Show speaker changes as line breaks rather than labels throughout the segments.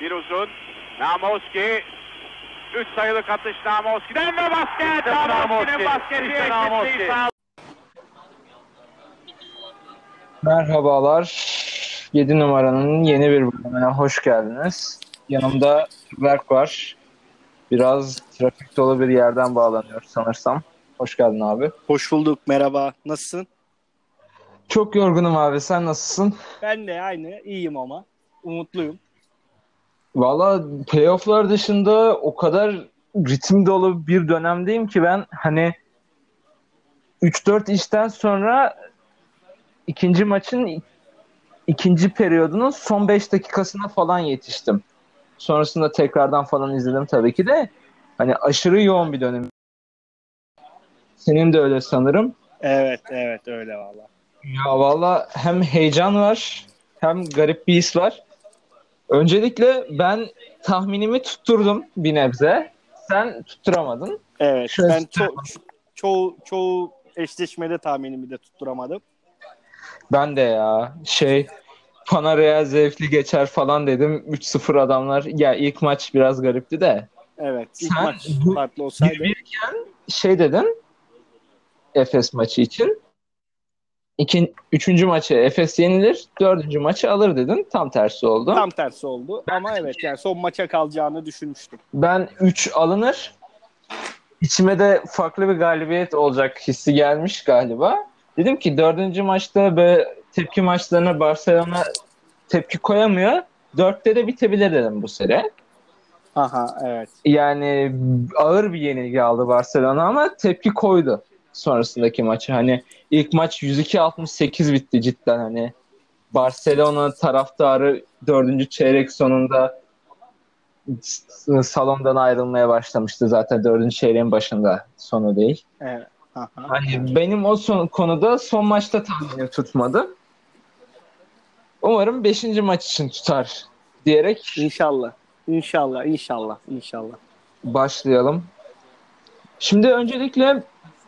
Bir uzun. Namoski. Üç sayılık atış Namoski'den ve basket. Namoski'nin basketi eşitliği sağladı.
Merhabalar. 7 numaranın yeni bir bölümüne hoş geldiniz. Yanımda Berk var. Biraz trafik dolu bir yerden bağlanıyor sanırsam. Hoş geldin abi.
Hoş bulduk. Merhaba. Nasılsın?
Çok yorgunum abi. Sen nasılsın?
Ben de aynı. iyiyim ama. Umutluyum.
Valla playofflar dışında o kadar ritim dolu bir dönemdeyim ki ben hani 3-4 işten sonra ikinci maçın ikinci periyodunun son 5 dakikasına falan yetiştim. Sonrasında tekrardan falan izledim tabii ki de. Hani aşırı yoğun bir dönem. Senin de öyle sanırım.
Evet, evet öyle valla.
Ya valla hem heyecan var hem garip bir his var. Öncelikle ben tahminimi tutturdum bir nebze. Sen tutturamadın.
Evet,
Şöyle
ben ço- çoğu çoğu eşleşmede tahminimi de tutturamadım.
Ben de ya şey Panaraya zevkli geçer falan dedim. 3-0 adamlar. Ya ilk maç biraz garipti de.
Evet, ilk
Sen
maç farklı olsaydı.
Şey dedin Efes maçı için. İkin, üçüncü maçı Efes yenilir. Dördüncü maçı alır dedin. Tam tersi oldu.
Tam tersi oldu. Ama evet yani son maça kalacağını düşünmüştüm.
Ben 3 alınır. İçime de farklı bir galibiyet olacak hissi gelmiş galiba. Dedim ki dördüncü maçta böyle tepki maçlarına Barcelona tepki koyamıyor. Dörtte de bitebilir dedim bu sene.
Aha evet.
Yani ağır bir yenilgi aldı Barcelona ama tepki koydu sonrasındaki maçı. Hani ilk maç 102-68 bitti cidden hani. Barcelona taraftarı dördüncü çeyrek sonunda salondan ayrılmaya başlamıştı zaten dördüncü çeyreğin başında sonu değil.
Evet. Aha.
Hani benim o son konuda son maçta tahminim tutmadı. Umarım 5. maç için tutar diyerek
İnşallah. İnşallah, inşallah, inşallah.
başlayalım. Şimdi öncelikle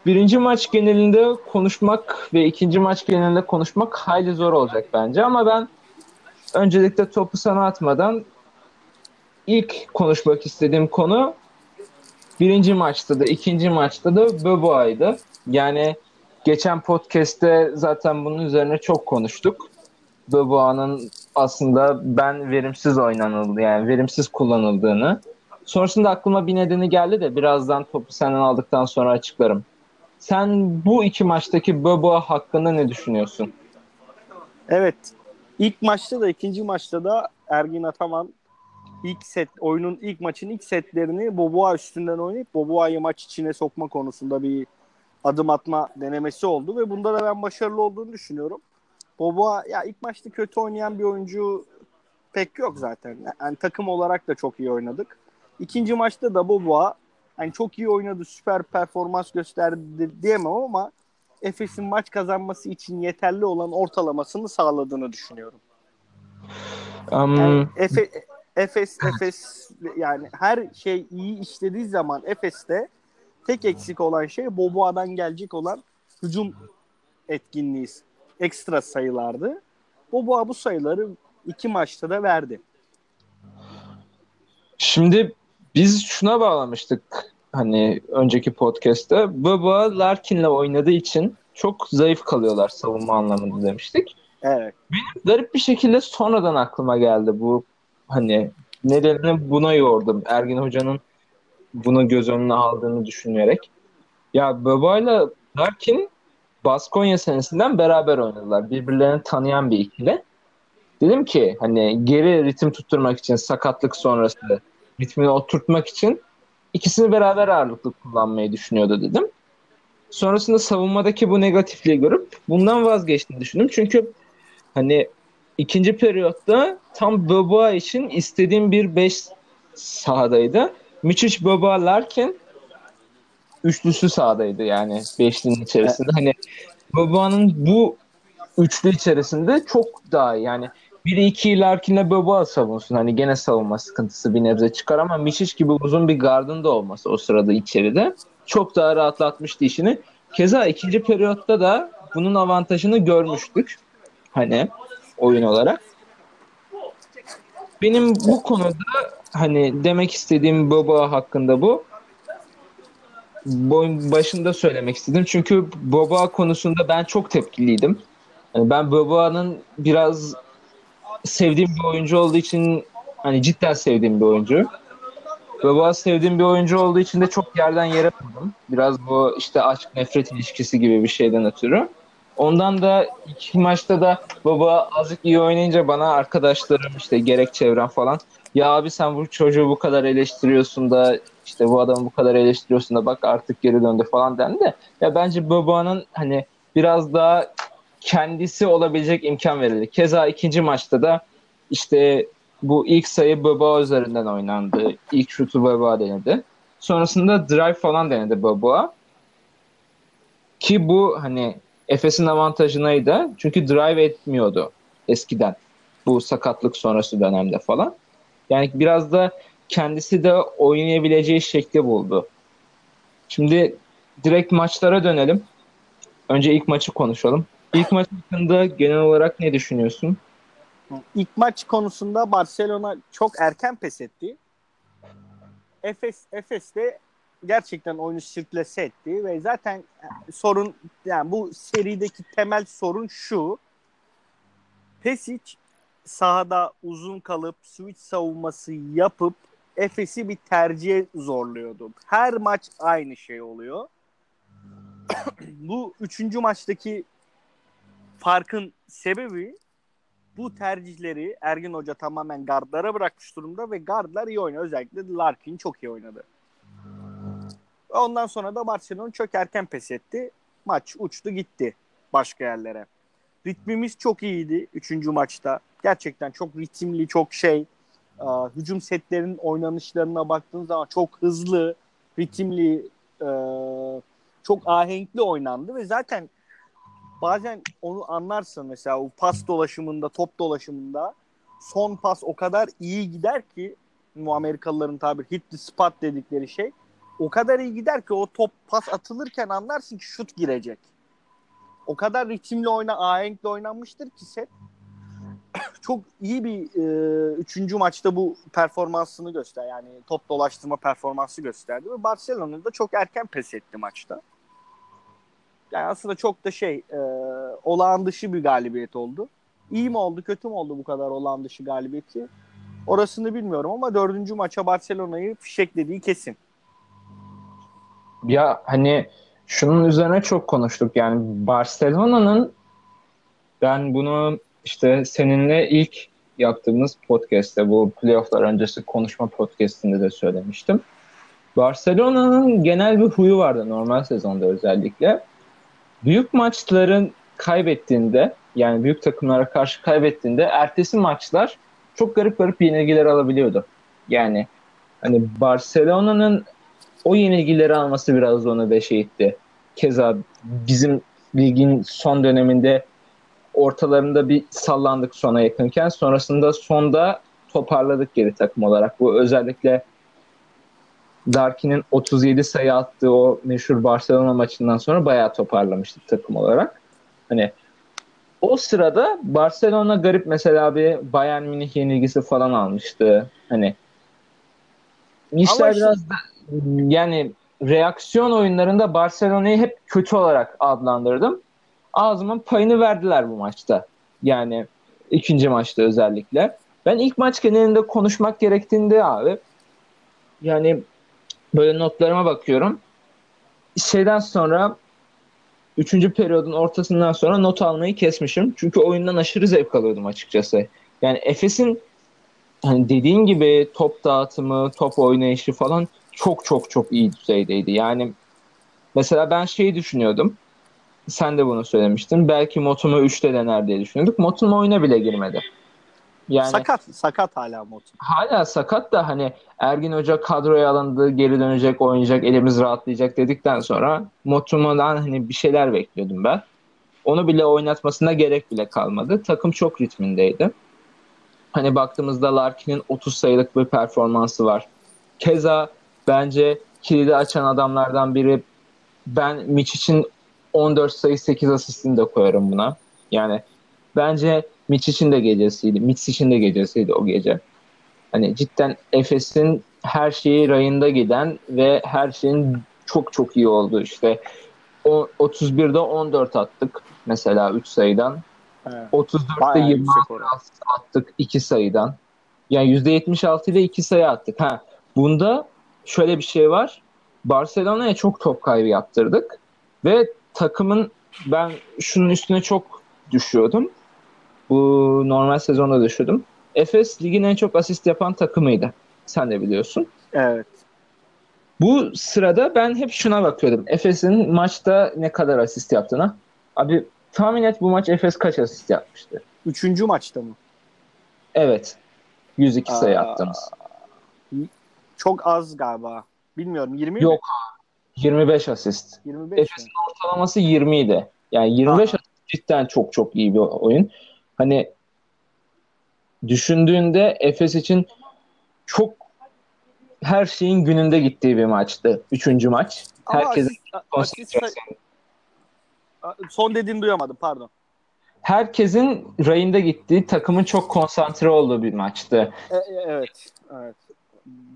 birinci maç genelinde konuşmak ve ikinci maç genelinde konuşmak hayli zor olacak bence ama ben öncelikle topu sana atmadan ilk konuşmak istediğim konu birinci maçta da ikinci maçta da Böboa'ydı. Yani geçen podcast'te zaten bunun üzerine çok konuştuk. Böboa'nın aslında ben verimsiz oynanıldı yani verimsiz kullanıldığını. Sonrasında aklıma bir nedeni geldi de birazdan topu senden aldıktan sonra açıklarım. Sen bu iki maçtaki Böboa hakkında ne düşünüyorsun?
Evet. İlk maçta da ikinci maçta da Ergin Ataman ilk set oyunun ilk maçın ilk setlerini Boboa üstünden oynayıp Boboa'yı maç içine sokma konusunda bir adım atma denemesi oldu ve bunda da ben başarılı olduğunu düşünüyorum. Boboa ya ilk maçta kötü oynayan bir oyuncu pek yok zaten. Yani takım olarak da çok iyi oynadık. İkinci maçta da Boboa yani çok iyi oynadı, süper performans gösterdi diyemem ama Efes'in maç kazanması için yeterli olan ortalamasını sağladığını düşünüyorum.
Um,
Yani Efe, Efes, Efes yani her şey iyi işlediği zaman Efes'te tek eksik olan şey Boboa'dan gelecek olan hücum etkinliği, ekstra sayılardı. Boboa bu sayıları iki maçta da verdi.
Şimdi biz şuna bağlamıştık hani önceki podcast'te. Baba Larkin'le oynadığı için çok zayıf kalıyorlar savunma anlamında demiştik.
Evet.
Garip bir şekilde sonradan aklıma geldi bu hani nedenini buna yordum. Ergin Hoca'nın bunu göz önüne aldığını düşünerek. Ya Baba'yla Larkin Baskonya senesinden beraber oynadılar. Birbirlerini tanıyan bir ikili. Dedim ki hani geri ritim tutturmak için sakatlık sonrası ritmini oturtmak için ikisini beraber ağırlıklı kullanmayı düşünüyordu dedim. Sonrasında savunmadaki bu negatifliği görüp bundan vazgeçtiğini düşündüm. Çünkü hani ikinci periyotta tam Boboa için istediğim bir 5 sahadaydı. Miçic Boboa Larkin üçlüsü sahadaydı yani beşlinin içerisinde. Hani Boboa'nın bu üçlü içerisinde çok daha iyi. Yani 1-2 Larkin'le Boboa savunsun. Hani gene savunma sıkıntısı bir nebze çıkar ama Mişiş gibi uzun bir gardın da olması o sırada içeride çok daha rahatlatmıştı işini. Keza ikinci periyotta da bunun avantajını görmüştük. Hani oyun olarak. benim bu konuda hani demek istediğim baba hakkında bu. Başında söylemek istedim. Çünkü baba konusunda ben çok tepkiliydim. Yani ben Baba'nın biraz sevdiğim bir oyuncu olduğu için hani cidden sevdiğim bir oyuncu. Baba sevdiğim bir oyuncu olduğu için de çok yerden yere vurdum. Biraz bu işte aşk nefret ilişkisi gibi bir şeyden ötürü. Ondan da iki maçta da baba azıcık iyi oynayınca bana arkadaşlarım işte gerek çevrem falan ya abi sen bu çocuğu bu kadar eleştiriyorsun da işte bu adamı bu kadar eleştiriyorsun da bak artık geri döndü falan dendi de ya bence babanın hani biraz daha kendisi olabilecek imkan verildi. Keza ikinci maçta da işte bu ilk sayı Baba üzerinden oynandı. İlk şutu Baba denedi. Sonrasında drive falan denedi Baba. Ki bu hani Efes'in avantajınaydı. Çünkü drive etmiyordu eskiden. Bu sakatlık sonrası dönemde falan. Yani biraz da kendisi de oynayabileceği şekli buldu. Şimdi direkt maçlara dönelim. Önce ilk maçı konuşalım. İlk maç hakkında genel olarak ne düşünüyorsun?
İlk maç konusunda Barcelona çok erken pes etti. Efes Efes de gerçekten oyunu sirklese etti ve zaten sorun yani bu serideki temel sorun şu. Pesic sahada uzun kalıp switch savunması yapıp Efes'i bir tercihe zorluyordu. Her maç aynı şey oluyor. bu üçüncü maçtaki farkın sebebi bu tercihleri Ergin Hoca tamamen gardlara bırakmış durumda ve gardlar iyi oynuyor. Özellikle Larkin çok iyi oynadı. Ondan sonra da Barcelona çok erken pes etti. Maç uçtu gitti başka yerlere. Ritmimiz çok iyiydi 3. maçta. Gerçekten çok ritimli, çok şey. Uh, hücum setlerinin oynanışlarına baktığın zaman çok hızlı, ritimli, uh, çok ahenkli oynandı ve zaten bazen onu anlarsın mesela o pas dolaşımında, top dolaşımında son pas o kadar iyi gider ki bu Amerikalıların tabir hit the spot dedikleri şey o kadar iyi gider ki o top pas atılırken anlarsın ki şut girecek. O kadar ritimli oyna, ahenkli oynanmıştır ki set. Çok iyi bir e, üçüncü maçta bu performansını göster. Yani top dolaştırma performansı gösterdi. Ve Barcelona da çok erken pes etti maçta. Yani aslında çok da şey e, olağan dışı bir galibiyet oldu. İyi mi oldu kötü mü oldu bu kadar olağan dışı galibiyeti? Orasını bilmiyorum ama dördüncü maça Barcelona'yı fişeklediği kesin.
Ya hani şunun üzerine çok konuştuk yani Barcelona'nın ben bunu işte seninle ilk yaptığımız podcast'te bu playofflar öncesi konuşma podcast'inde de söylemiştim. Barcelona'nın genel bir huyu vardı normal sezonda özellikle. Büyük maçların kaybettiğinde yani büyük takımlara karşı kaybettiğinde ertesi maçlar çok garip garip yenilgiler alabiliyordu. Yani hani Barcelona'nın o yenilgileri alması biraz onu beşe itti. Keza bizim ligin son döneminde ortalarında bir sallandık sona yakınken sonrasında sonda toparladık geri takım olarak. Bu özellikle Darkin'in 37 sayı attığı o meşhur Barcelona maçından sonra bayağı toparlamıştık takım olarak. Hani o sırada Barcelona garip mesela bir Bayern Münih yenilgisi falan almıştı. Hani işler Ama biraz da yani reaksiyon oyunlarında Barcelona'yı hep kötü olarak adlandırdım. Ağzımın payını verdiler bu maçta. Yani ikinci maçta özellikle. Ben ilk maç genelinde konuşmak gerektiğinde abi yani böyle notlarıma bakıyorum. Şeyden sonra üçüncü periyodun ortasından sonra not almayı kesmişim. Çünkü oyundan aşırı zevk alıyordum açıkçası. Yani Efes'in hani dediğin gibi top dağıtımı, top oynayışı falan çok çok çok iyi düzeydeydi. Yani mesela ben şeyi düşünüyordum. Sen de bunu söylemiştin. Belki Motum'u 3'te dener diye düşünüyorduk. Motum oyuna bile girmedi.
Yani sakat, sakat hala Motum.
Hala sakat da hani Ergin Hoca kadroya alındı, geri dönecek, oynayacak, elimiz rahatlayacak dedikten sonra Motum'dan hani bir şeyler bekliyordum ben. Onu bile oynatmasına gerek bile kalmadı. Takım çok ritmindeydi. Hani baktığımızda Larkin'in 30 sayılık bir performansı var. Keza bence kilidi açan adamlardan biri ben Mitch için 14 sayı 8 asistini de koyarım buna. Yani bence Mitch için de gecesiydi. Mitch için de gecesiydi o gece. Hani cidden Efes'in her şeyi rayında giden ve her şeyin çok çok iyi olduğu işte o 31'de 14 attık mesela 3 sayıdan.
Evet.
34'te
Bayağı
26
yüksek oran.
attık 2 sayıdan. Yani %76 ile 2 sayı attık. Ha, bunda şöyle bir şey var. Barcelona'ya çok top kaybı yaptırdık ve takımın ben şunun üstüne çok düşüyordum. Bu normal sezonda düşüyordum. Efes ligin en çok asist yapan takımıydı. Sen de biliyorsun.
Evet.
Bu sırada ben hep şuna bakıyordum. Efes'in maçta ne kadar asist yaptığına. Abi tahmin et bu maç Efes kaç asist yapmıştı?
Üçüncü maçta mı?
Evet. 102 sayı
Aa,
attınız.
Çok az galiba. Bilmiyorum 20 mi?
Yok 25 asist.
25 mi?
Efes'in ortalaması 20 idi. Yani 25
Aha.
asist cidden çok çok iyi bir oyun. Hani düşündüğünde Efes için çok her şeyin gününde gittiği bir maçtı. Üçüncü maç.
Ama
Herkesin
asist, son dediğini duyamadım pardon.
Herkesin rayında gittiği, takımın çok konsantre olduğu bir maçtı.
E- e- evet. Evet.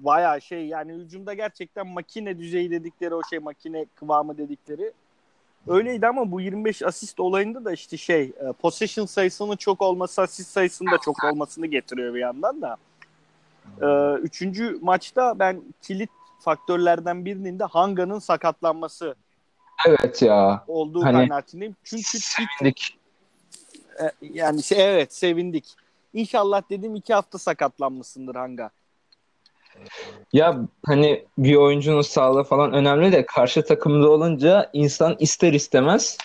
Bayağı şey yani hücumda gerçekten makine düzeyi dedikleri o şey makine kıvamı dedikleri öyleydi ama bu 25 asist olayında da işte şey e, possession sayısının çok olması asist sayısının da çok olmasını getiriyor bir yandan da. E, üçüncü maçta ben kilit faktörlerden birinin de Hanga'nın sakatlanması
Evet ya.
olduğu
Hani-
kanaatindeyim. Çünkü
Sevindik.
E, yani evet sevindik. İnşallah dedim iki hafta sakatlanmışsındır Hanga.
Ya hani bir oyuncunun sağlığı falan önemli de karşı takımda olunca insan ister istemez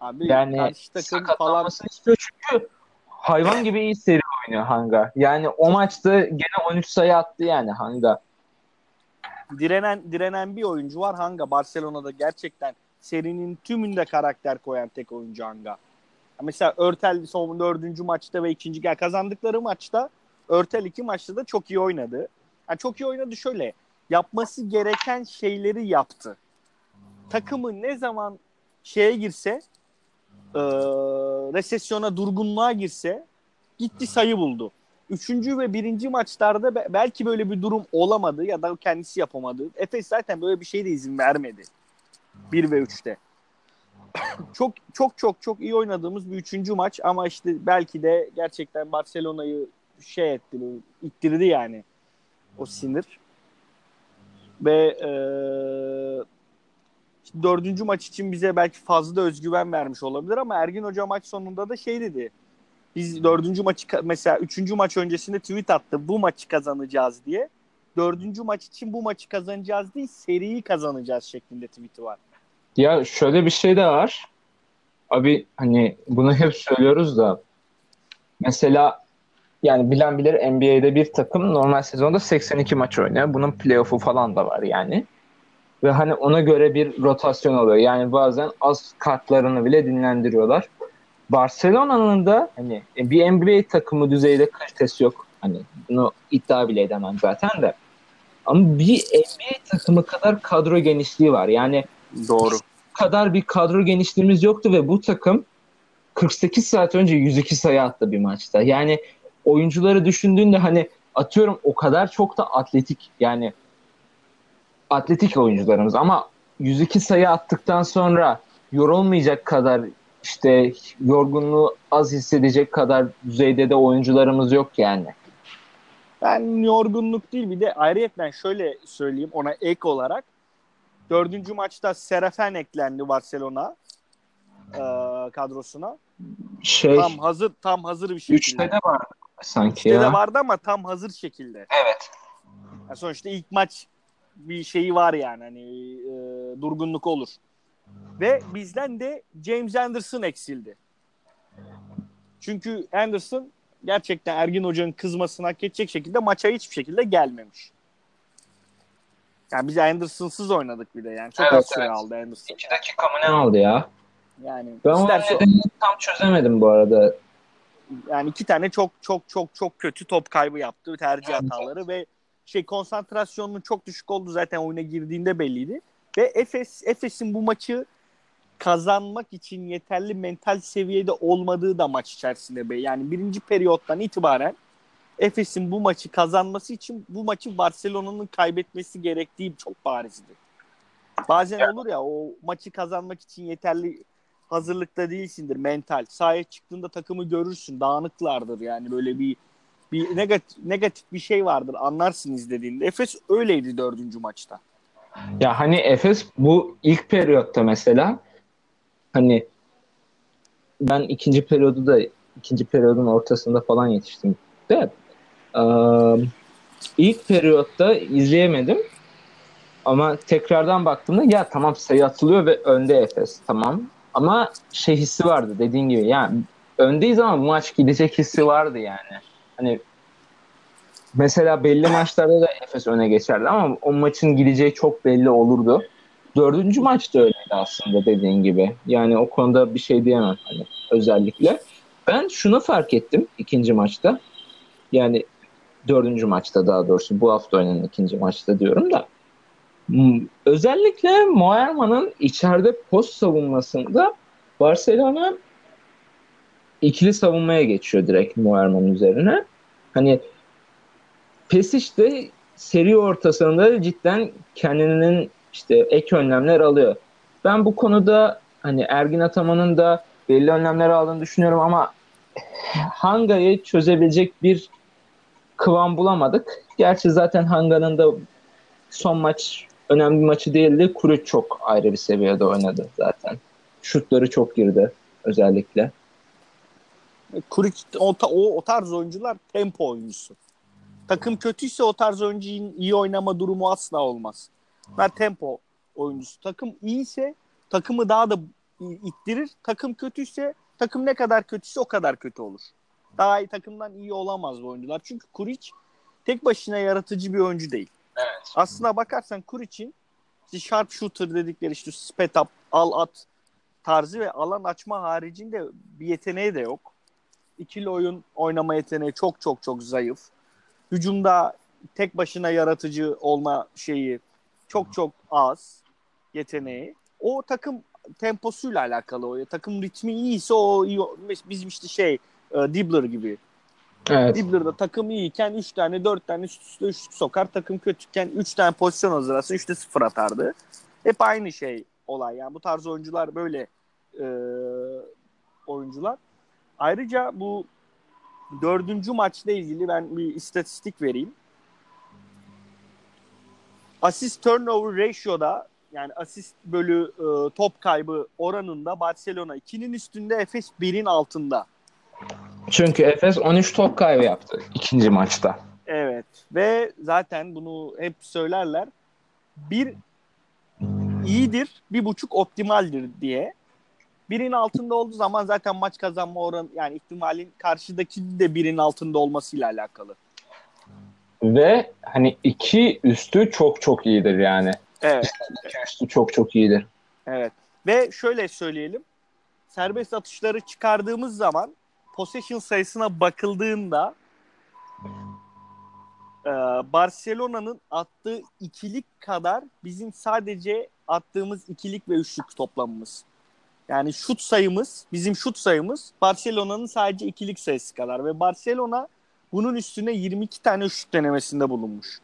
Abi
yani
karşı takım falan
istiyor çünkü hayvan gibi iyi seri oynuyor Hanga. Yani o maçta gene 13 sayı attı yani Hanga.
direnen direnen bir oyuncu var Hanga. Barcelona'da gerçekten serinin tümünde karakter koyan tek oyuncu Hanga. Mesela Örtel son dördüncü maçta ve ikinci yani kazandıkları maçta Örtel iki maçta da çok iyi oynadı. Yani çok iyi oynadı şöyle. Yapması gereken şeyleri yaptı. Takımı ne zaman şeye girse e, resesyona, durgunluğa girse gitti sayı buldu. Üçüncü ve birinci maçlarda be- belki böyle bir durum olamadı ya da kendisi yapamadı. Efes zaten böyle bir şeye de izin vermedi. 1 ve 3'te. çok çok çok çok iyi oynadığımız bir üçüncü maç ama işte belki de gerçekten Barcelona'yı şey etti, ittirdi yani o sinir. Ve eee, işte dördüncü maç için bize belki fazla da özgüven vermiş olabilir ama Ergin Hoca maç sonunda da şey dedi. Biz dördüncü maçı mesela üçüncü maç öncesinde tweet attı bu maçı kazanacağız diye. Dördüncü maç için bu maçı kazanacağız değil seriyi kazanacağız şeklinde tweet'i var.
Ya şöyle bir şey de var. Abi hani bunu hep söylüyoruz da mesela yani bilen bilir NBA'de bir takım normal sezonda 82 maç oynuyor. Bunun playoff'u falan da var yani. Ve hani ona göre bir rotasyon oluyor. Yani bazen az kartlarını bile dinlendiriyorlar. Barcelona'nın da hani bir NBA takımı düzeyde kalitesi yok. Hani bunu iddia bile edemem zaten de. Ama bir NBA takımı kadar kadro genişliği var. Yani
Doğru.
kadar bir kadro genişliğimiz yoktu ve bu takım 48 saat önce 102 sayı attı bir maçta. Yani oyuncuları düşündüğünde hani atıyorum o kadar çok da atletik yani atletik oyuncularımız ama 102 sayı attıktan sonra yorulmayacak kadar işte yorgunluğu az hissedecek kadar düzeyde de oyuncularımız yok yani.
Ben yorgunluk değil bir de ayrıyeten şöyle söyleyeyim ona ek olarak. Dördüncü maçta Serafen eklendi Barcelona e, kadrosuna.
Şey
Tam hazır tam hazır bir şekilde.
3'te de var sanki
Üçte
ya.
de vardı ama tam hazır şekilde.
Evet.
Yani sonuçta ilk maç bir şeyi var yani hani e, durgunluk olur. Ve bizden de James Anderson eksildi. Çünkü Anderson gerçekten Ergin Hoca'nın kızmasını hak edecek şekilde maça hiçbir şekilde gelmemiş. Yani biz Anderson'sız oynadık bir de yani. Çok
Evet,
az süre
evet.
aldı Anderson.
2 dakika mı ne aldı ya?
Yani
Ben onun
isterse
nedenini tam çözemedim bu arada.
Yani iki tane çok çok çok çok kötü top kaybı yaptı tercih hataları ve şey konsantrasyonunun çok düşük oldu zaten oyuna girdiğinde belliydi. Ve Efes Efes'in bu maçı kazanmak için yeterli mental seviyede olmadığı da maç içerisinde be. Yani birinci periyottan itibaren Efes'in bu maçı kazanması için bu maçı Barcelona'nın kaybetmesi gerektiği çok barizdi. Bazen olur ya o maçı kazanmak için yeterli hazırlıkta değilsindir mental. Sahaya çıktığında takımı görürsün. Dağınıklardır yani böyle bir bir negatif, negatif bir şey vardır anlarsın izlediğinde. Efes öyleydi dördüncü maçta.
Ya hani Efes bu ilk periyotta mesela hani ben ikinci periyodu da ikinci periyodun ortasında falan yetiştim de ilk periyotta izleyemedim ama tekrardan baktığımda ya tamam sayı atılıyor ve önde Efes tamam ama şey hissi vardı dediğin gibi yani öndeyiz ama bu maç gidecek hissi vardı yani. Hani mesela belli maçlarda da Efes öne geçerdi ama o maçın gideceği çok belli olurdu. Dördüncü maçta öyleydi aslında dediğin gibi. Yani o konuda bir şey diyemem hani özellikle. Ben şunu fark ettim ikinci maçta. Yani dördüncü maçta daha doğrusu bu hafta oynanan ikinci maçta diyorum da. Hmm, özellikle Moerman'ın içeride post savunmasında Barcelona ikili savunmaya geçiyor direkt Moerman üzerine. Hani Pesic de seri ortasında cidden kendinin işte ek önlemler alıyor. Ben bu konuda hani Ergin Ataman'ın da belli önlemler aldığını düşünüyorum ama Hanga'yı çözebilecek bir kıvam bulamadık. Gerçi zaten Hanga'nın da son maç önemli bir maçı değildi. Kuru çok ayrı bir seviyede oynadı zaten. Şutları çok girdi özellikle.
Kurik o, o, o tarz oyuncular tempo oyuncusu. Takım kötüyse o tarz oyuncunun iyi oynama durumu asla olmaz. Ben tempo oyuncusu. Takım iyiyse takımı daha da ittirir. Takım kötüyse takım ne kadar kötüyse o kadar kötü olur. Daha iyi takımdan iyi olamaz bu oyuncular. Çünkü Kuric tek başına yaratıcı bir oyuncu değil.
Evet.
Aslına bakarsan Kuric'in işte sharp shooter dedikleri işte spet up, al at tarzı ve alan açma haricinde bir yeteneği de yok. İkili oyun oynama yeteneği çok çok çok zayıf. Hücumda tek başına yaratıcı olma şeyi çok çok az yeteneği. O takım temposuyla alakalı o. Takım ritmi iyiyse o iyi. Bizim işte şey e, Dibbler gibi.
Evet.
Dibbler'da takım iyiyken 3 tane 4 tane üst üste üçlük sokar. Takım kötüyken 3 tane pozisyon hazırlasın 3'te 0 atardı. Hep aynı şey olay. Yani bu tarz oyuncular böyle e, oyuncular. Ayrıca bu dördüncü maçla ilgili ben bir istatistik vereyim. Asist turnover ratio'da yani asist bölü e, top kaybı oranında Barcelona 2'nin üstünde Efes 1'in altında.
Çünkü Efes 13 top kaybı yaptı ikinci maçta.
Evet ve zaten bunu hep söylerler. Bir iyidir, bir buçuk optimaldir diye. Birin altında olduğu zaman zaten maç kazanma oranı yani ihtimalin karşıdaki de birin altında olmasıyla alakalı.
Ve hani iki üstü çok çok iyidir yani.
Evet.
İki üstü çok çok iyidir.
Evet. Ve şöyle söyleyelim. Serbest atışları çıkardığımız zaman possession sayısına bakıldığında e, Barcelona'nın attığı ikilik kadar bizim sadece attığımız ikilik ve üçlük toplamımız. Yani şut sayımız, bizim şut sayımız Barcelona'nın sadece ikilik sayısı kadar ve Barcelona bunun üstüne 22 tane şut denemesinde bulunmuş.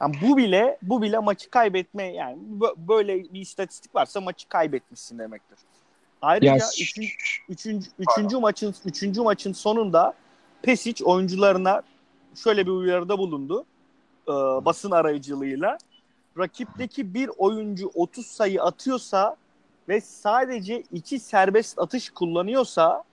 Yani bu bile bu bile maçı kaybetme yani böyle bir istatistik varsa maçı kaybetmişsin demektir. Ayrıca ya, üçüncü, üçüncü, üçüncü maçın üçüncü maçın sonunda Pesic oyuncularına şöyle bir uyarıda bulundu. E, basın arayıcılığıyla. Rakipteki bir oyuncu 30 sayı atıyorsa ve sadece iki serbest atış kullanıyorsa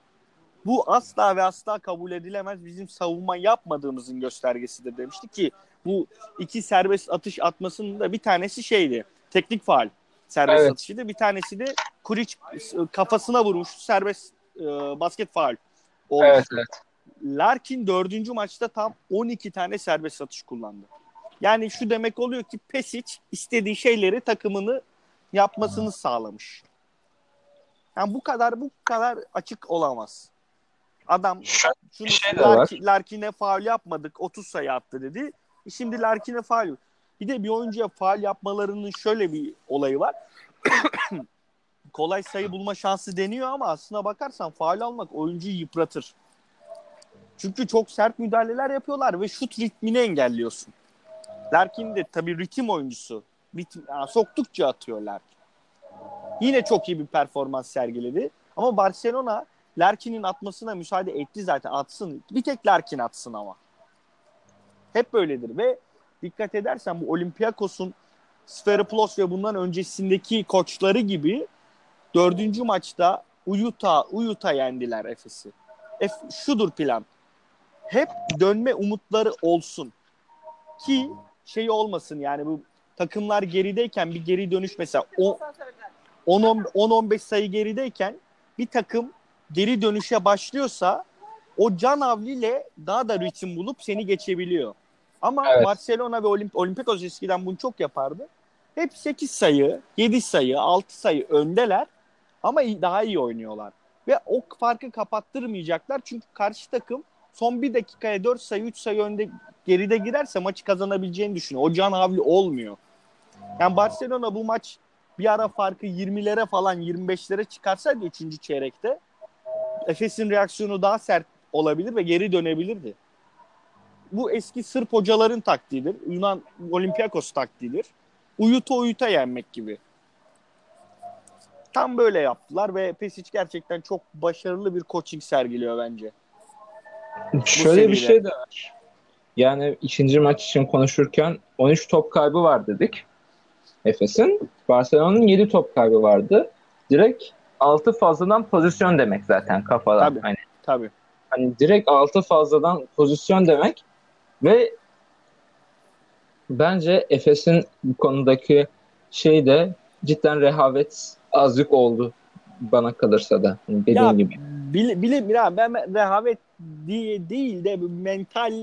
bu asla ve asla kabul edilemez. Bizim savunma yapmadığımızın göstergesidir demişti ki bu iki serbest atış atmasının da bir tanesi şeydi. Teknik faal serbest evet. atışıydı. Bir tanesi de Kuric kafasına vurmuş serbest e, basket faal olmuş.
Evet, evet.
Larkin dördüncü maçta tam 12 tane serbest atış kullandı. Yani şu demek oluyor ki Pesic istediği şeyleri takımını yapmasını sağlamış. Yani bu kadar bu kadar açık olamaz. Adam şunu şey Larkin, Larkin'e faul yapmadık 30 sayı attı dedi. E şimdi Larkin'e faul. Bir de bir oyuncuya faul yapmalarının şöyle bir olayı var. Kolay sayı bulma şansı deniyor ama aslına bakarsan faul almak oyuncuyu yıpratır. Çünkü çok sert müdahaleler yapıyorlar ve şut ritmini engelliyorsun. Larkin de tabii ritim oyuncusu. Ritim, yani soktukça atıyor Larkin. Yine çok iyi bir performans sergiledi. Ama Barcelona Larkin'in atmasına müsaade etti zaten. Atsın. Bir tek Larkin atsın ama. Hep böyledir ve dikkat edersen bu Olympiakos'un Sferopoulos ve bundan öncesindeki koçları gibi dördüncü maçta Uyuta, Uyuta yendiler Efes'i. F, şudur plan. Hep dönme umutları olsun. Ki şey olmasın yani bu takımlar gerideyken bir geri dönüş mesela 10-15 sayı gerideyken bir takım geri dönüşe başlıyorsa o can avliyle daha da ritim bulup seni geçebiliyor. Ama evet. Barcelona ve Olimp Olimpikos eskiden bunu çok yapardı. Hep 8 sayı, 7 sayı, 6 sayı öndeler ama daha iyi oynuyorlar. Ve o farkı kapattırmayacaklar çünkü karşı takım son bir dakikaya 4 sayı, 3 sayı önde geride girerse maçı kazanabileceğini düşünüyor. O can havli olmuyor. Yani Barcelona bu maç bir ara farkı 20'lere falan 25'lere çıkarsaydı 3. çeyrekte Efes'in reaksiyonu daha sert olabilir ve geri dönebilirdi. Bu eski Sırp hocaların taktiğidir. Yunan Olympiakos taktiğidir. Uyuta uyuta yenmek gibi. Tam böyle yaptılar ve Pesic gerçekten çok başarılı bir coaching sergiliyor bence.
Şöyle bir şey de var. Yani ikinci maç için konuşurken 13 top kaybı var dedik. Efes'in. Barcelona'nın 7 top kaybı vardı. Direkt 6 fazladan pozisyon demek zaten kafadan.
Tabii. Hani, tabii.
Hani direkt 6 fazladan pozisyon demek ve bence Efes'in bu konudaki şey de cidden rehavet azlık oldu bana kalırsa da. Hani dediğim
ya,
gibi.
Bile, bile, ben rehavet diye değil de mental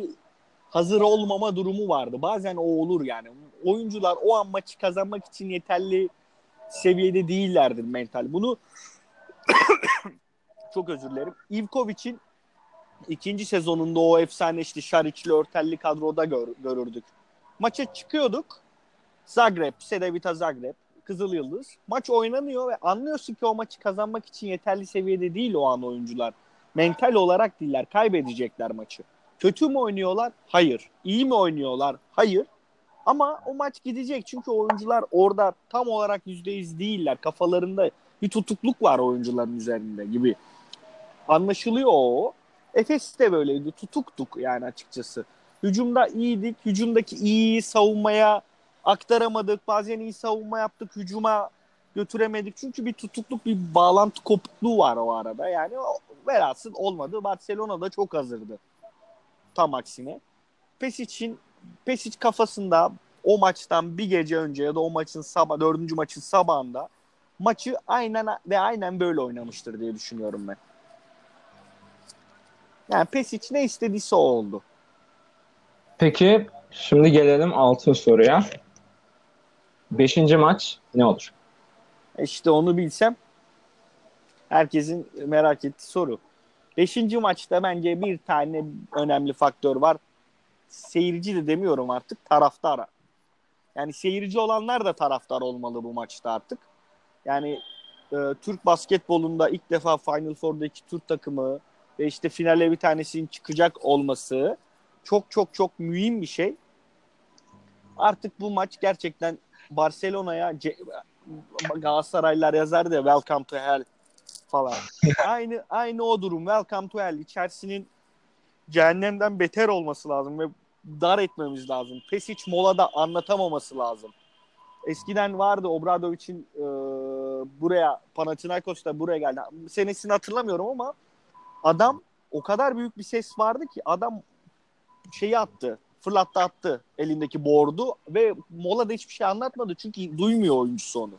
hazır olmama durumu vardı. Bazen o olur yani. Oyuncular o an maçı kazanmak için yeterli seviyede değillerdir mental. Bunu çok özür dilerim. Ivkovic'in ikinci sezonunda o efsane işte Şariçli örtelli kadroda gör, görürdük. Maça çıkıyorduk. Zagreb, Sedevita Zagreb, Kızıl Yıldız. Maç oynanıyor ve anlıyorsun ki o maçı kazanmak için yeterli seviyede değil o an oyuncular. Mental olarak değiller. Kaybedecekler maçı. Kötü mü oynuyorlar? Hayır. İyi mi oynuyorlar? Hayır. Ama o maç gidecek çünkü oyuncular orada tam olarak %100 değiller. Kafalarında bir tutukluk var oyuncuların üzerinde gibi. Anlaşılıyor o. Efes de böyleydi. Tutuktuk yani açıkçası. Hücumda iyiydik. Hücumdaki iyi savunmaya aktaramadık. Bazen iyi savunma yaptık. Hücuma götüremedik. Çünkü bir tutukluk, bir bağlantı kopukluğu var o arada. Yani velhasıl olmadı. Barcelona da çok hazırdı. Tam aksine. Pesic'in Pesic kafasında o maçtan bir gece önce ya da o maçın sabah dördüncü maçın sabahında maçı aynen ve aynen böyle oynamıştır diye düşünüyorum ben. Yani Pesic ne istediyse o oldu.
Peki şimdi gelelim altın soruya. Beşinci maç ne olur?
E işte onu bilsem herkesin merak ettiği soru. Beşinci maçta bence bir tane önemli faktör var. Seyirci de demiyorum artık taraftar. Yani seyirci olanlar da taraftar olmalı bu maçta artık. Yani e, Türk basketbolunda ilk defa Final Four'daki Türk takımı ve işte finale bir tanesinin çıkacak olması çok çok çok mühim bir şey. Artık bu maç gerçekten Barcelona'ya Galatasaraylılar yazar ya Welcome to Hell falan. aynı aynı o durum. Welcome to Hell içerisinin cehennemden beter olması lazım ve dar etmemiz lazım. Pesic molada anlatamaması lazım. Eskiden vardı Obradovic'in e, buraya Panathinaikos'ta buraya geldi. Senesini hatırlamıyorum ama adam o kadar büyük bir ses vardı ki adam şeyi attı. Fırlattı attı elindeki board'u ve molada hiçbir şey anlatmadı çünkü duymuyor oyuncusu onu.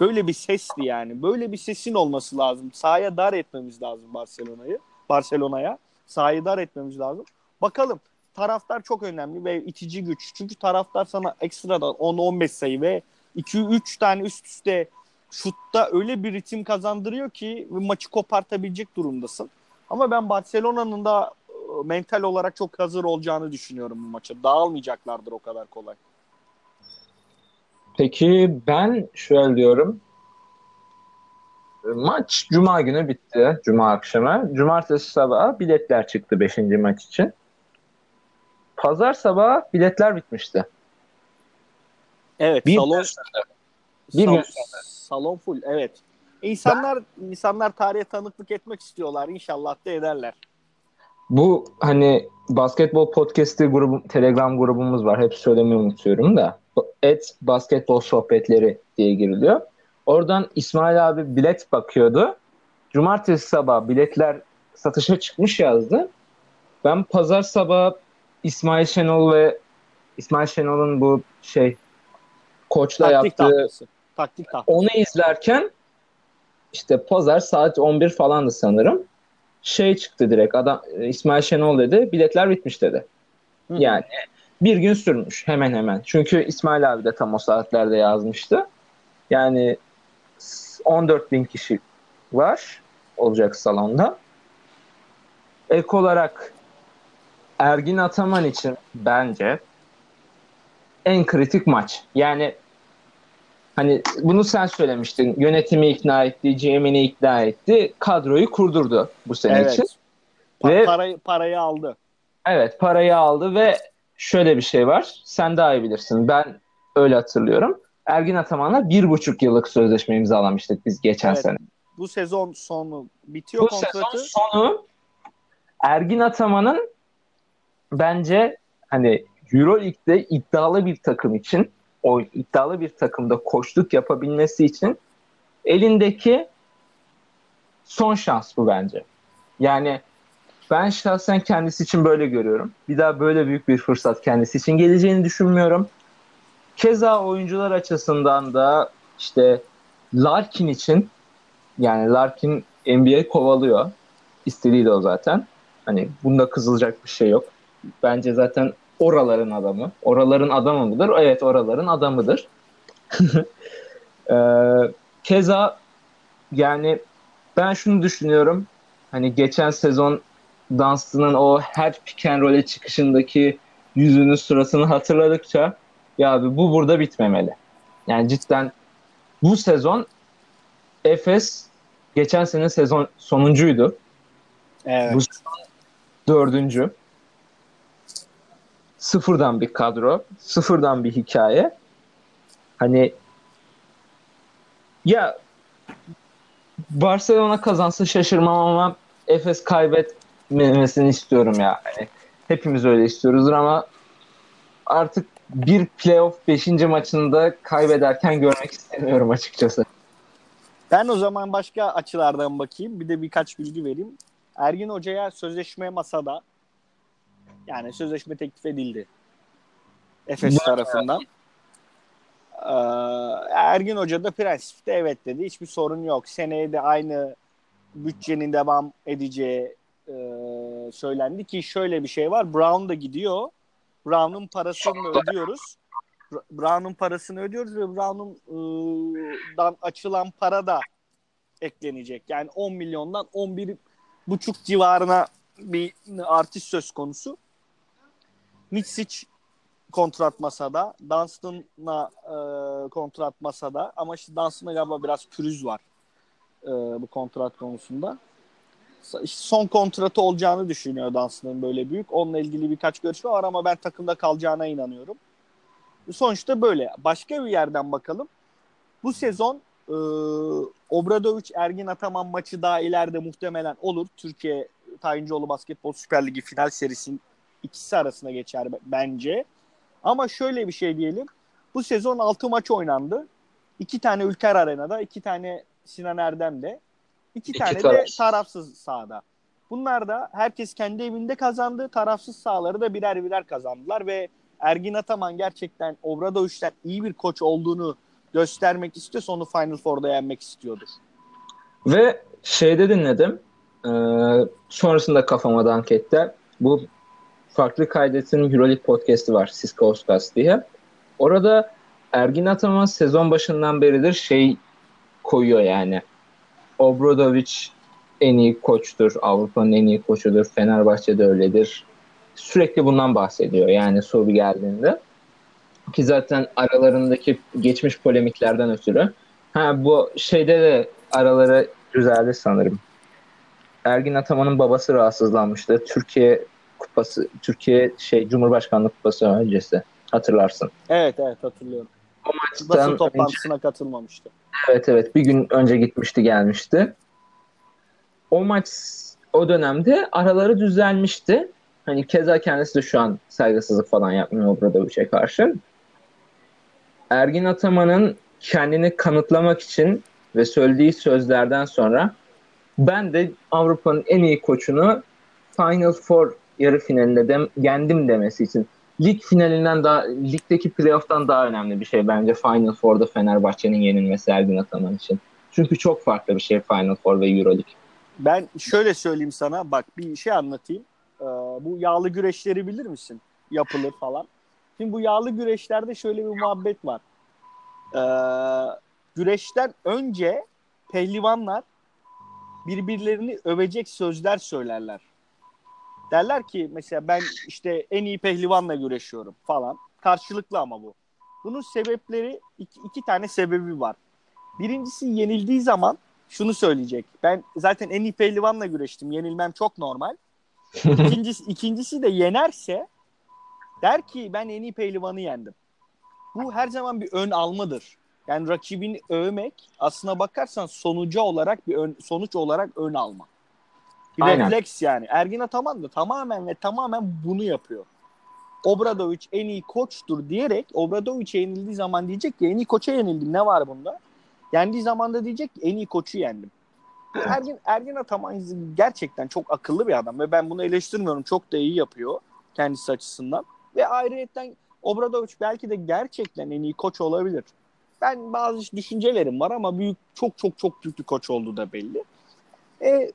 Böyle bir sesti yani. Böyle bir sesin olması lazım. Sahaya dar etmemiz lazım Barcelona'yı. Barcelona'ya. Sahayı dar etmemiz lazım. Bakalım. Taraftar çok önemli ve itici güç. Çünkü taraftar sana ekstradan 10-15 sayı ve 2-3 tane üst üste şutta öyle bir ritim kazandırıyor ki maçı kopartabilecek durumdasın. Ama ben Barcelona'nın da e, mental olarak çok hazır olacağını düşünüyorum bu maça. Dağılmayacaklardır o kadar kolay.
Peki ben şöyle diyorum. maç Cuma günü bitti. Cuma akşamı. Cumartesi sabahı biletler çıktı 5. maç için. Pazar sabahı biletler bitmişti.
Evet
Bir
salon
Bir gün
salon full evet. İnsanlar insanlar tarihe tanıklık etmek istiyorlar. İnşallah da ederler.
Bu hani basketbol podcast'i grubu, Telegram grubumuz var. Hep söylemeyi unutuyorum da. Et basketbol sohbetleri diye giriliyor. Oradan İsmail abi bilet bakıyordu. Cumartesi sabah biletler satışa çıkmış yazdı. Ben pazar sabah İsmail Şenol ve İsmail Şenol'un bu şey koçla
Taktik
yaptığı.
Taktik tahtası.
onu izlerken işte pazar saat 11 falandı sanırım. Şey çıktı direkt adam İsmail Şenol dedi biletler bitmiş dedi.
Hı.
Yani bir gün sürmüş hemen hemen. Çünkü İsmail abi de tam o saatlerde yazmıştı. Yani 14 bin kişi var olacak salonda. Ek olarak Ergin Ataman için bence en kritik maç. Yani hani bunu sen söylemiştin. Yönetimi ikna etti, GM'ini ikna etti. Kadroyu kurdurdu bu sene
Evet.
için.
Pa-
Ve-
parayı parayı aldı.
Evet parayı aldı ve şöyle bir şey var. Sen daha iyi bilirsin. Ben öyle hatırlıyorum. Ergin Ataman'la bir buçuk yıllık sözleşme imzalamıştık biz geçen
Evet.
sene.
Bu sezon sonu bitiyor
Bu
kontratı.
sezon sonu Ergin Ataman'ın bence hani Euroleague'de iddialı bir takım için o iddialı bir takımda koçluk yapabilmesi için elindeki son şans bu bence. Yani ben şahsen kendisi için böyle görüyorum. Bir daha böyle büyük bir fırsat kendisi için geleceğini düşünmüyorum. Keza oyuncular açısından da işte Larkin için yani Larkin NBA kovalıyor. İstediği de o zaten. Hani bunda kızılacak bir şey yok. Bence zaten oraların adamı. Oraların adamı mıdır? Evet oraların adamıdır. Ee, keza yani ben şunu düşünüyorum. Hani geçen sezon Dunstan'ın o her pick and roll'e çıkışındaki yüzünü suratını hatırladıkça ya abi bu burada bitmemeli. Yani cidden bu sezon Efes geçen sene sezon sonuncuydu.
Evet.
Bu sezon dördüncü. Sıfırdan bir kadro. Sıfırdan bir hikaye. Hani ya Barcelona kazansa şaşırmam ama Efes kaybetmemesini istiyorum ya. Hani hepimiz öyle istiyoruzdur ama artık bir playoff 5. maçında kaybederken görmek istemiyorum açıkçası.
Ben o zaman başka açılardan bakayım. Bir de birkaç bilgi vereyim. Ergin Hoca'ya sözleşme masada yani sözleşme teklif edildi. Efes tarafından. Ee, Ergin Hoca da prensipte evet dedi. Hiçbir sorun yok. Seneye de aynı bütçenin devam edeceği e, söylendi ki şöyle bir şey var. Brown da gidiyor. Brown'un parasını ödüyoruz. Br- Brown'un parasını ödüyoruz ve Brown'un e, açılan para da eklenecek. Yani 10 milyondan 11 buçuk civarına bir artış söz konusu. Mitsic kontrat masada. Dunstan'la e, kontrat masada. Ama işte Dunstan'la galiba biraz pürüz var e, bu kontrat konusunda. Son kontratı olacağını düşünüyor Dunstan'ın böyle büyük. Onunla ilgili birkaç görüşme var ama ben takımda kalacağına inanıyorum. Sonuçta böyle. Başka bir yerden bakalım. Bu sezon e, Obradovic Ergin Ataman maçı daha ileride muhtemelen olur. Türkiye Tayincioğlu Basketbol Süper Ligi final serisinin ikisi arasında geçer bence. Ama şöyle bir şey diyelim. Bu sezon 6 maç oynandı. 2 tane Ülker Arena'da, 2 tane Sinan Erdem'de, 2
İki
tane de
tarafsız.
sahada. Bunlar da herkes kendi evinde kazandı. Tarafsız sahaları da birer birer kazandılar ve Ergin Ataman gerçekten Obradovic'ten iyi bir koç olduğunu göstermek istiyorsa onu Final Four'da yenmek istiyordur.
Ve şeyde dinledim. E, sonrasında kafama dank etti. Bu farklı kaydetin Euroleague podcast'i var. Cisco Oscars diye. Orada Ergin Ataman sezon başından beridir şey koyuyor yani. Obradovic en iyi koçtur. Avrupa'nın en iyi koçudur. Fenerbahçe'de öyledir. Sürekli bundan bahsediyor yani soru geldiğinde. Ki zaten aralarındaki geçmiş polemiklerden ötürü. Ha bu şeyde de araları düzeldi sanırım. Ergin Ataman'ın babası rahatsızlanmıştı. Türkiye kupası, Türkiye şey Cumhurbaşkanlığı kupası öncesi hatırlarsın.
Evet evet hatırlıyorum.
O
Basın
maçtan önce,
toplantısına katılmamıştı.
evet evet bir gün önce gitmişti gelmişti. O maç o dönemde araları düzelmişti. Hani keza kendisi de şu an saygısızlık falan yapmıyor Obradovic'e karşı. Ergin Ataman'ın kendini kanıtlamak için ve söylediği sözlerden sonra ben de Avrupa'nın en iyi koçunu Final Four yarı finalinde de yendim demesi için lig finalinden daha ligdeki playoff'tan daha önemli bir şey bence Final Four'da Fenerbahçe'nin yenilmesi Ergin Ataman için. Çünkü çok farklı bir şey Final Four ve EuroLeague.
Ben şöyle söyleyeyim sana bak bir şey anlatayım. Ee, bu yağlı güreşleri bilir misin? Yapılır falan. Şimdi bu yağlı güreşlerde şöyle bir muhabbet var. Ee, güreşten önce pehlivanlar birbirlerini övecek sözler söylerler. Derler ki mesela ben işte en iyi pehlivanla güreşiyorum falan. Karşılıklı ama bu. Bunun sebepleri iki, iki tane sebebi var. Birincisi yenildiği zaman şunu söyleyecek. Ben zaten en iyi pehlivanla güreştim. Yenilmem çok normal. İkincisi, ikincisi de yenerse der ki ben en iyi pehlivanı yendim. Bu her zaman bir ön almadır. Yani rakibini övmek aslına bakarsan sonuca olarak bir ön, sonuç olarak ön alma. Bir
Aynen.
refleks yani. Ergin Ataman da tamamen ve tamamen bunu yapıyor. Obradovic en iyi koçtur diyerek Obradovic'e yenildiği zaman diyecek ki en iyi koça yenildim ne var bunda? Yendiği zaman da diyecek ki en iyi koçu yendim.
Evet.
Ergin, Ergin Ataman gerçekten çok akıllı bir adam ve ben bunu eleştirmiyorum. Çok da iyi yapıyor kendisi açısından. Ve ayrıyetten Obradovic belki de gerçekten en iyi koç olabilir. Ben bazı düşüncelerim var ama büyük çok çok çok büyük bir koç olduğu da belli. E,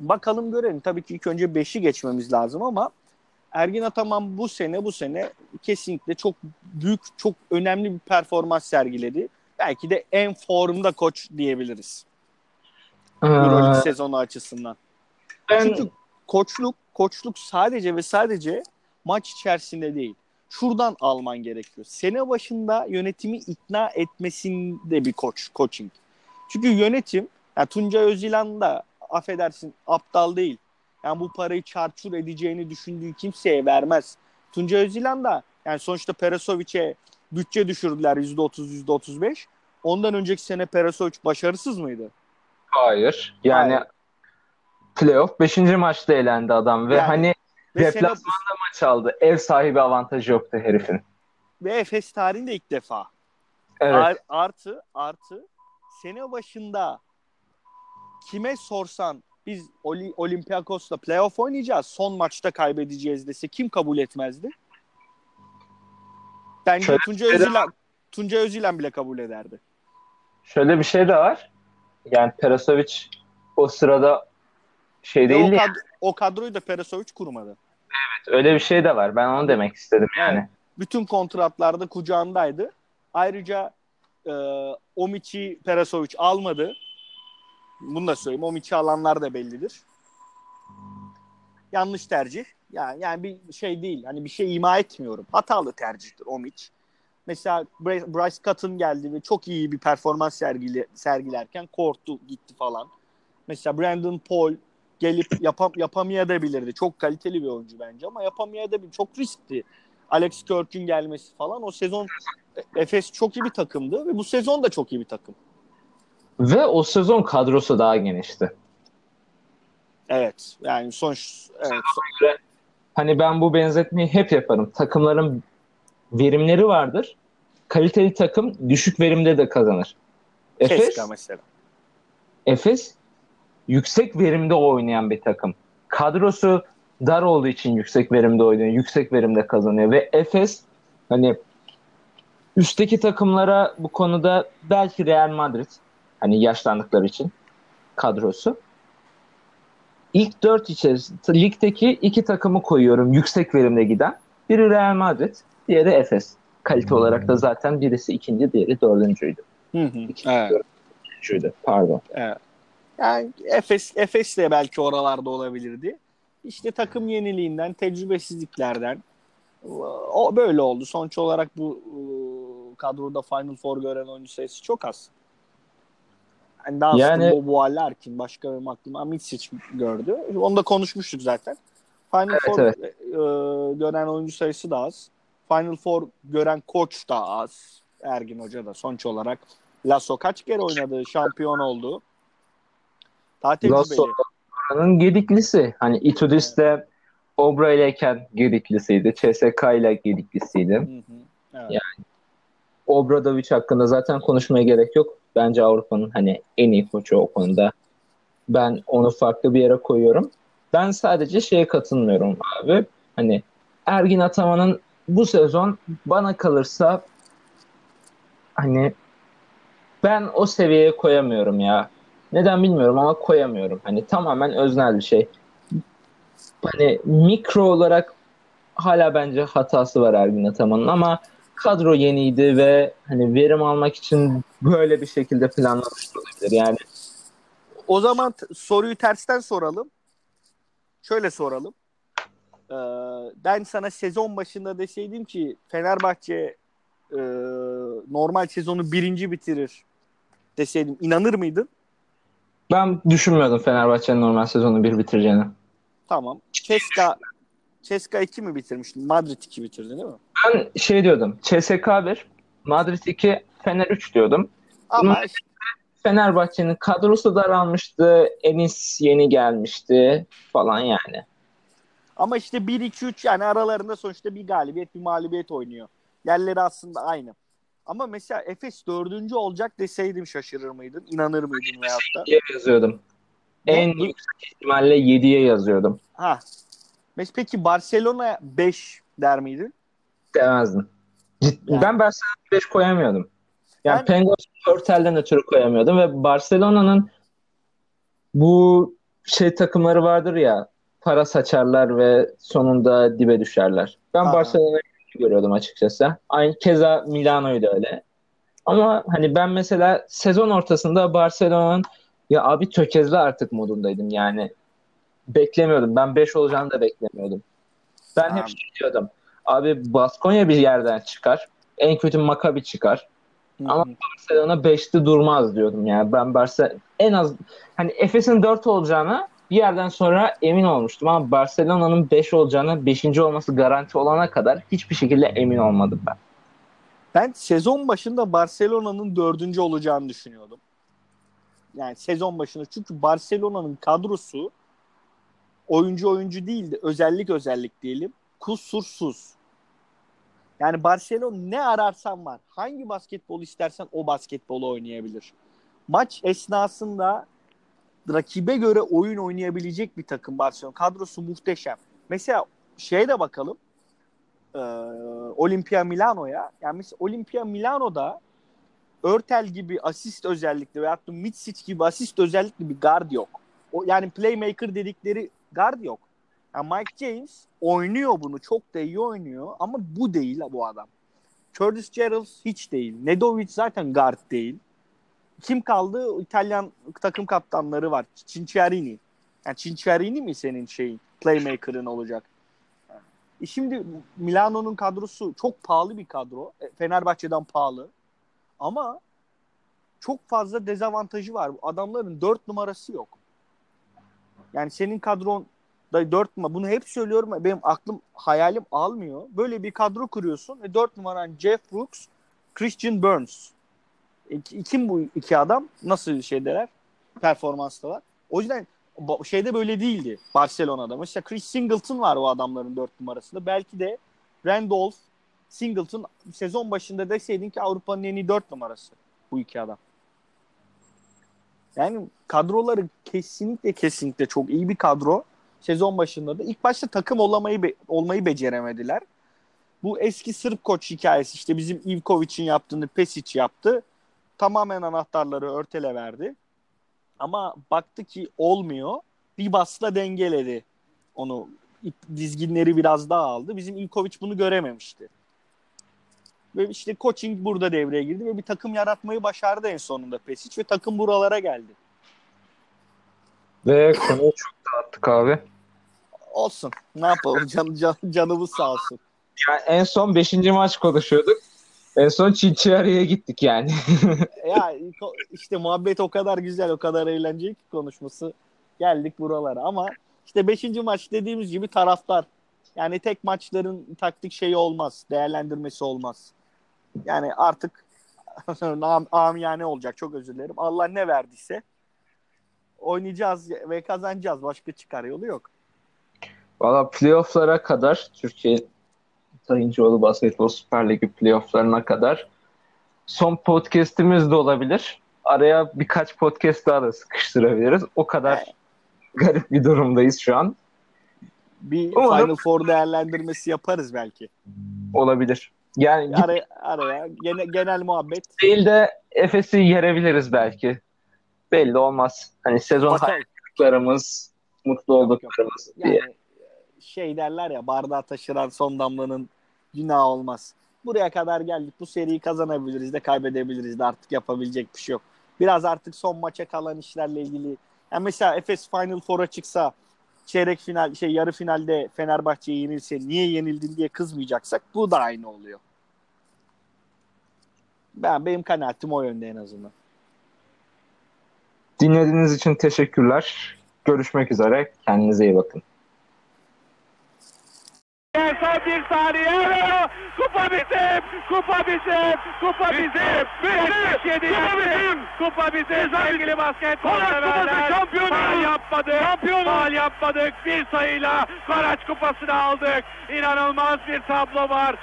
bakalım görelim. Tabii ki ilk önce 5'i geçmemiz lazım ama Ergin Ataman bu sene bu sene kesinlikle çok büyük çok önemli bir performans sergiledi. Belki de en formda koç diyebiliriz. Euroleague
Ee,
sezonu açısından.
ben
Çünkü koçluk koçluk sadece ve sadece maç içerisinde değil. Şuradan alman gerekiyor. Sene başında yönetimi ikna etmesinde bir koç, coaching. Çünkü yönetim, yani Tuncay Özilhan da affedersin aptal değil. Yani bu parayı çarçur edeceğini düşündüğü kimseye vermez. Tuncay Özilhan da yani sonuçta Perasovic'e bütçe düşürdüler %30, %35. Ondan önceki sene Perasovic başarısız mıydı?
hayır. Yani
Hayır.
playoff 5. maçta elendi adam ve
Yani,
hani
Ve sene,
deplasmanda maç aldı. Ev sahibi avantajı yoktu herifin.
ve Efes tarihinde ilk defa.
Evet.
Ar- artı artı sene başında kime sorsan biz Olympiakos'la playoff oynayacağız son maçta kaybedeceğiz dese kim kabul etmezdi? Bence
Şöyle
Tunca
şey de
Özilhan Tunca Özilhan bile kabul ederdi.
Şöyle bir şey de var. Yani Perasovic o sırada şey
Ve o,
değildi. ya.
kad- o kadroyu da Perasovic kurmadı.
Öyle bir şey de var. Ben onu demek istedim yani.
Evet. Bütün kontratlarda kucağındaydı. Ayrıca e, Omic'i Perasovic almadı. Bunu da söyleyeyim. Omic'i alanlar da bellidir. Yanlış tercih. Yani, yani bir şey değil. Hani bir şey ima etmiyorum. Hatalı tercihtir Omic. Mesela Bryce Cotton geldi ve çok iyi bir performans sergile, sergilerken korktu gitti falan. Mesela Brandon Paul gelip yapam, yapamayabilirdi. Çok kaliteli bir oyuncu bence ama yapamayabilirdi. Çok riskli. Alex Kirk'ün gelmesi falan. O sezon Efes çok iyi bir takımdı ve bu sezon da çok iyi bir takım.
Ve o sezon kadrosu daha genişti.
Evet. Yani sonuç evet. so-
Hani ben bu benzetmeyi hep yaparım. Takımların verimleri vardır. Kaliteli takım düşük verimde de kazanır. Efes,
Keşke mesela.
Efes yüksek verimde oynayan bir takım. Kadrosu dar olduğu için yüksek verimde oynuyor. Yüksek verimde kazanıyor. Ve Efes hani üstteki takımlara bu konuda belki Real Madrid hani yaşlandıkları için kadrosu. İlk dört içerisinde ligdeki iki takımı koyuyorum yüksek verimde giden. Biri Real Madrid, diğeri Efes. Kalite olarak da zaten birisi ikinci, diğeri dördüncüydü.
Hı hı.
İkinci,
Evet.
dördüncüydü. Pardon.
Evet. Yani Efes, Efes de belki oralarda olabilirdi. İşte takım yeniliğinden, tecrübesizliklerden o böyle oldu. Sonuç olarak bu ıı, kadroda Final Four gören oyuncu sayısı çok az. Yani daha
Yani-
yani... Bobo Larkin başka benim aklıma Mitsic gördü. Onu da konuşmuştuk zaten. Final
Evet,
Four
evet.
e, gören oyuncu sayısı da az. Final Four gören koç da az. Ergin Hoca da sonuç olarak. Lasso kaç kere oynadı, şampiyon oldu. Daha.
Lasso'nun gediklisi. Hani Itudis de Obra ileyken gediklisiydi. CSK ile gediklisiydi.
Hı hı. Evet.
Ya- Obradovic hakkında zaten konuşmaya gerek yok. Bence Avrupa'nın hani en iyi koçu o konuda. Ben onu farklı bir yere koyuyorum. Ben sadece şeye katılmıyorum abi. Hani Ergin Ataman'ın bu sezon bana kalırsa hani ben o seviyeye koyamıyorum ya. Neden bilmiyorum ama koyamıyorum. Hani tamamen öznel bir şey. Hani mikro olarak hala bence hatası var Ergin Ataman'ın ama kadro yeniydi ve hani verim almak için böyle bir şekilde planlamış olabilir. Yani
O zaman soruyu tersten soralım. Şöyle soralım. Ee, ben sana sezon başında deseydim ki Fenerbahçe e, normal sezonu birinci bitirir deseydim inanır mıydın?
ben düşünmüyordum Fenerbahçe'nin normal sezonu bir bitireceğini.
Tamam. Ceska Ceska 2 mi bitirmişti? Madrid 2 bitirdi değil mi?
Ben şey diyordum. CSK 1, Madrid 2, Fener 3 diyordum.
Ama
Fenerbahçe'nin kadrosu daralmıştı. Enis yeni gelmişti falan yani.
Ama işte 1-2-3 yani aralarında sonuçta bir galibiyet bir mağlubiyet oynuyor. Yerleri aslında aynı. Ama mesela Efes dördüncü olacak deseydim şaşırır mıydın? İnanır mıydın veyahut da?
7'ye yazıyordum. En yüksek ihtimalle 7'ye yazıyordum.
Ha. Mes- Peki Barcelona 5 der miydin?
Demezdim.
Yani.
Ben Barcelona'ya 5 koyamıyordum. Yani
Ben-
Pengos Hörtel'den ötürü koyamıyordum ve Barcelona'nın bu şey takımları vardır ya para saçarlar ve sonunda dibe düşerler. Ben
Aha.
Barcelona'yı görüyordum açıkçası. Aynı keza Milano'yu da öyle. Ama hani ben mesela sezon ortasında Barcelona'nın ya abi tökezle artık modundaydım yani. Beklemiyordum. Ben 5 olacağını da beklemiyordum. Ben hep
Abi.
şey diyordum. Abi Baskonya bir yerden çıkar. En kötü Maccabi çıkar. Ama Barcelona 5'te durmaz diyordum yani. Ben Barcelona en az hani Efes'in 4 olacağına bir yerden sonra emin olmuştum ama Barcelona'nın 5 olacağına 5. olması garanti olana kadar hiçbir şekilde emin olmadım ben.
Ben sezon başında Barcelona'nın dördüncü olacağını düşünüyordum. Yani sezon başında. Çünkü Barcelona'nın kadrosu oyuncu oyuncu değildi. Özellik özellik diyelim. Kusursuz. Yani Barcelona ne ararsan var. Hangi basketbol istersen o basketbolu oynayabilir. Maç esnasında rakibe göre oyun oynayabilecek bir takım Barcelona. Kadrosu muhteşem. Mesela şeye de bakalım. Ee, Olimpia Milano'ya. Yani mesela Olimpia Milano'da Örtel gibi asist özellikli veyahut da Mitsic gibi asist özellikli bir guard yok. O, yani playmaker dedikleri guard yok. Yani Mike James oynuyor bunu. Çok da iyi oynuyor. Ama bu değil bu adam. Curtis Gerald hiç değil. Nedovic zaten guard değil. Kim kaldı? İtalyan takım kaptanları var. Cinciarini. Yani Cinciarini mi senin şeyin? Playmaker'ın olacak. E şimdi Milano'nun kadrosu çok pahalı bir kadro. E, Fenerbahçe'den pahalı. Ama çok fazla dezavantajı var. Adamların dört numarası yok. Yani senin kadron da dört numara. Bunu hep söylüyorum. Benim aklım hayalim almıyor. Böyle bir kadro kuruyorsun ve dört numaran Jeff Brooks, Christian Burns. E, kim bu iki adam? Nasıl şeydeler? Performanstalar. O yüzden şeyde böyle değildi Barcelona'da. Mesela Chris Singleton var o adamların dört numarasında. Belki de Randolph, Singleton sezon başında deseydin ki Avrupa'nın en iyi dört numarası bu iki adam. Yani kadroları kesinlikle kesinlikle çok iyi bir kadro. Sezon başında da ilk başta takım olamayı be- olmayı beceremediler. Bu eski Sırp koç hikayesi işte bizim Ivkovic'in yaptığını Pesic yaptı. Tamamen anahtarları örtele verdi. Ama baktı ki olmuyor. Bir basla dengeledi onu. Dizginleri biraz daha aldı. Bizim Ivkovic bunu görememişti. Ve işte coaching burada devreye girdi ve bir takım yaratmayı başardı en sonunda Pesic ve takım buralara geldi.
Ve konuyu çok dağıttık abi.
Olsun. Ne yapalım? Can, can, canımız sağ olsun.
Yani en son 5. maç konuşuyorduk. En son Çinçiyarya'ya gittik yani.
ya işte muhabbet o kadar güzel, o kadar eğlenceli ki konuşması. Geldik buralara ama işte 5. maç dediğimiz gibi taraftar. Yani tek maçların taktik şeyi olmaz, değerlendirmesi olmaz. Yani artık am, amiyane olacak çok özür dilerim. Allah ne verdiyse oynayacağız ve kazanacağız. Başka çıkar yolu yok.
Valla playofflara kadar Türkiye Sayıncıoğlu Basketbol Süper Ligi playofflarına kadar son podcast'imiz de olabilir. Araya birkaç podcast daha da sıkıştırabiliriz. O kadar evet. garip bir durumdayız şu an.
Bir Umarım... Final Four değerlendirmesi yaparız belki.
Olabilir. Yani
araya, araya genel, genel muhabbet.
Değil de Efes'i yerebiliriz belki. Belli olmaz. Hani sezon hayatlarımız, mutlu olduklarımız yani, diye.
Şey derler ya bardağı taşıran son damlanın günah olmaz. Buraya kadar geldik. Bu seriyi kazanabiliriz de kaybedebiliriz de artık yapabilecek bir şey yok. Biraz artık son maça kalan işlerle ilgili. Yani mesela Efes Final Four'a çıksa çeyrek final şey yarı finalde Fenerbahçe'ye yenilse niye yenildin diye kızmayacaksak bu da aynı oluyor. Ben benim kanaatim o yönde en azından.
Dinlediğiniz için teşekkürler. Görüşmek üzere. Kendinize iyi bakın.
Son bir saniye. Kupa bizim. Kupa bizim. Kupa bizim. Bizim. Kupa bizim. Kupa bizim. Sevgili basketbol severler. Şampiyonuz. Faal yapmadık. Şampiyonuz. Faal yapmadık. Bir sayıyla Karaç kupasını aldık. İnanılmaz bir tablo var.